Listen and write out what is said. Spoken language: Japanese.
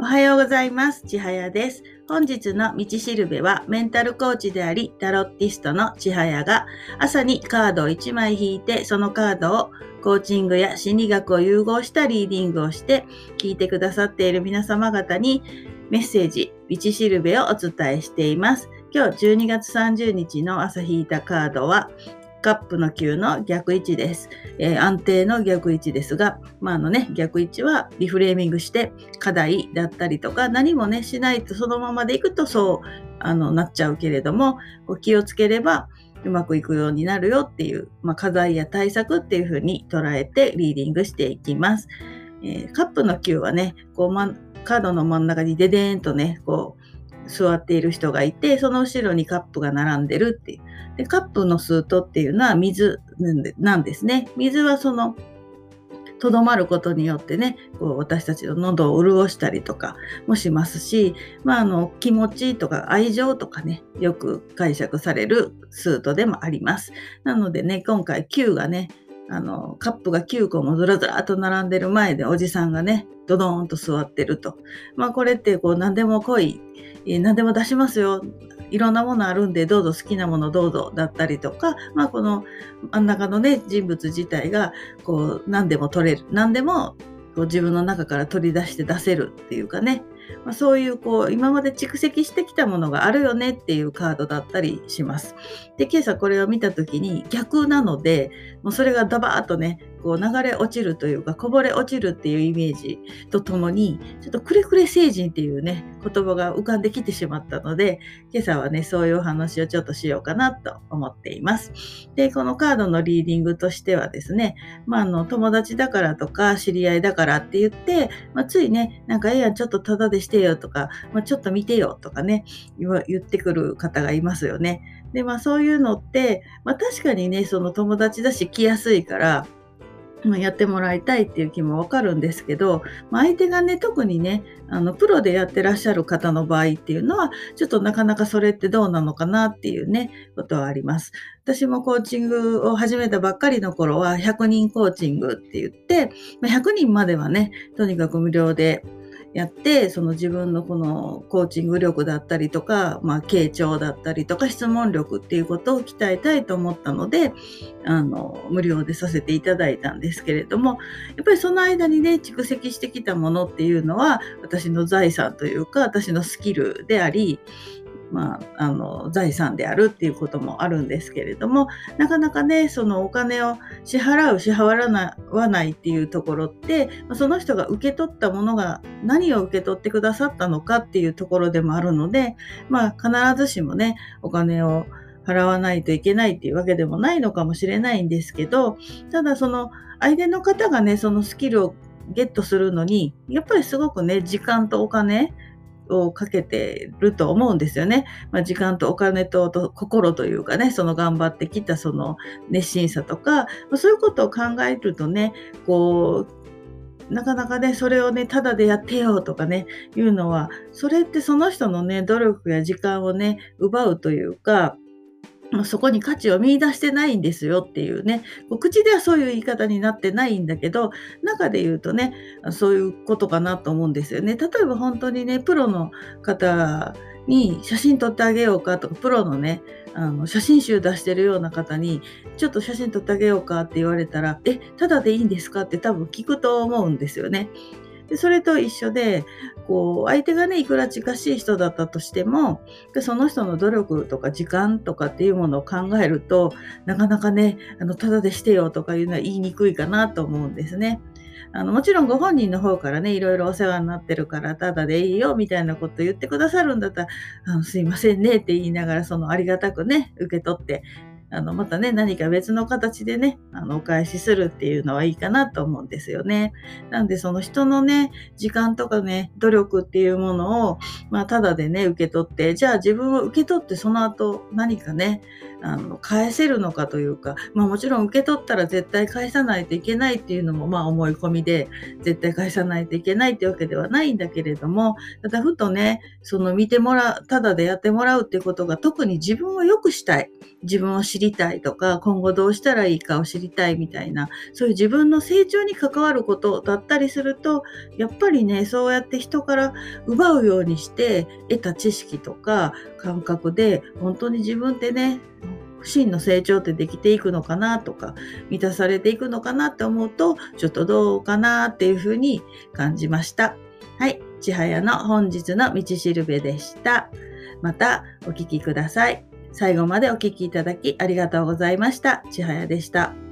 おはようございます。ちはやです。本日の道しるべはメンタルコーチでありタロッティストのちはやが朝にカードを1枚引いてそのカードをコーチングや心理学を融合したリーディングをして聞いてくださっている皆様方にメッセージ、道しるべをお伝えしています。今日12月30日の朝引いたカードはカップの9の逆位置です。えー、安定の逆位置ですが、まあ、あのね、逆位置はリフレーミングして課題だったりとか、何もね、しないとそのままでいくとそう、あの、なっちゃうけれども、こう気をつければうまくいくようになるよっていう、まあ、課題や対策っていうふうに捉えてリーディングしていきます。えー、カップの9はね、こう、ま、カードの真ん中にデデーンとね、こう、座っている人がいて、その後ろにカップが並んでるっていう。で、カップのスートっていうのは水なんですね。水はその、とどまることによってね、こう私たちの喉を潤したりとかもしますし、まあ、あの、気持ちとか愛情とかね、よく解釈されるスートでもあります。なのでね、今回 Q がね、あの、カップが9個もずらずらっと並んでる前でおじさんがね、ドドーンと座ってると。まあこれってこう何でも来い、何でも出しますよ。いろんなものあるんでどうぞ好きなものどうぞだったりとか、まあこの真ん中のね、人物自体がこう何でも取れる。何でもこう自分の中から取り出して出せるっていうかね、まあ、そういうこう今まで蓄積してきたものがあるよねっていうカードだったりします。で、今朝これを見た時に逆なので、もうそれがダバーッとね、こう流れ落ちるというか、こぼれ落ちるっていうイメージとともに、ちょっとくれくれ星人っていうね、言葉が浮かんできてしまったので、今朝はね、そういうお話をちょっとしようかなと思っています。で、このカードのリーディングとしてはですね、まあ、あの、友達だからとか、知り合いだからって言って、まあ、ついね、なんか、ええやん、ちょっとタダでしてよとか、まあ、ちょっと見てよとかね、言ってくる方がいますよね。で、まあそういうのって、まあ確かにね、その友達だし来やすいから、ま、やってもらいたいっていう気もわかるんですけど、まあ、相手がね、特にね、あの、プロでやってらっしゃる方の場合っていうのは、ちょっとなかなかそれってどうなのかなっていうね、ことはあります。私もコーチングを始めたばっかりの頃は、100人コーチングって言って、まあ、100人まではね、とにかく無料でやって、その自分のこのコーチング力だったりとか、まあ、傾聴だったりとか、質問力っていうことを鍛えたいと思ったので、あの、無料でさせていただいたんですけれども、やっぱりその間にね、蓄積してきたものっていうのは、私の財産というか、私のスキルであり、まあ、あの財産であるっていうこともあるんですけれどもなかなかねそのお金を支払う支払わないっていうところってその人が受け取ったものが何を受け取ってくださったのかっていうところでもあるので、まあ、必ずしもねお金を払わないといけないっていうわけでもないのかもしれないんですけどただその相手の方がねそのスキルをゲットするのにやっぱりすごくね時間とお金をかけてると思うんですよね。まあ、時間とお金とと心というかね、その頑張ってきたその熱心さとか、ま、そういうことを考えるとね、こう、なかなかね、それをね、ただでやってよとかね、いうのは、それってその人のね、努力や時間をね、奪うというか、そこに価値を見出してないんですよっていうね、口ではそういう言い方になってないんだけど、中で言うとね、そういうことかなと思うんですよね。例えば本当にね、プロの方に写真撮ってあげようかとか、プロのね、あの写真集出してるような方に、ちょっと写真撮ってあげようかって言われたら、え、ただでいいんですかって多分聞くと思うんですよね。でそれと一緒で、こう、相手がね、いくら近しい人だったとしても、でその人の努力とか時間とかっていうものを考えると、なかなかね、あの、ただでしてよとかいうのは言いにくいかなと思うんですね。あの、もちろんご本人の方からね、いろいろお世話になってるから、ただでいいよ、みたいなこと言ってくださるんだったら、あのすいませんねって言いながら、そのありがたくね、受け取って、あの、またね、何か別の形でね、あの、お返しするっていうのはいいかなと思うんですよね。なんで、その人のね、時間とかね、努力っていうものを、まあ、ただでね、受け取って、じゃあ自分を受け取ってその後何かね、あの、返せるのかというか、まあもちろん受け取ったら絶対返さないといけないっていうのも、まあ思い込みで、絶対返さないといけないってわけではないんだけれども、ただふとね、その見てもらう、ただでやってもらうっていうことが特に自分を良くしたい、自分を知知りたいとか、今後どうしたらいいかを知りたいみたいな、そういう自分の成長に関わることだったりすると、やっぱりね、そうやって人から奪うようにして得た知識とか感覚で、本当に自分ってね、真の成長ってできていくのかなとか、満たされていくのかなって思うと、ちょっとどうかなっていうふうに感じました。はい。ちはやの本日の道しるべでした。またお聴きください。最後までお聴きいただきありがとうございました。ちはやでした。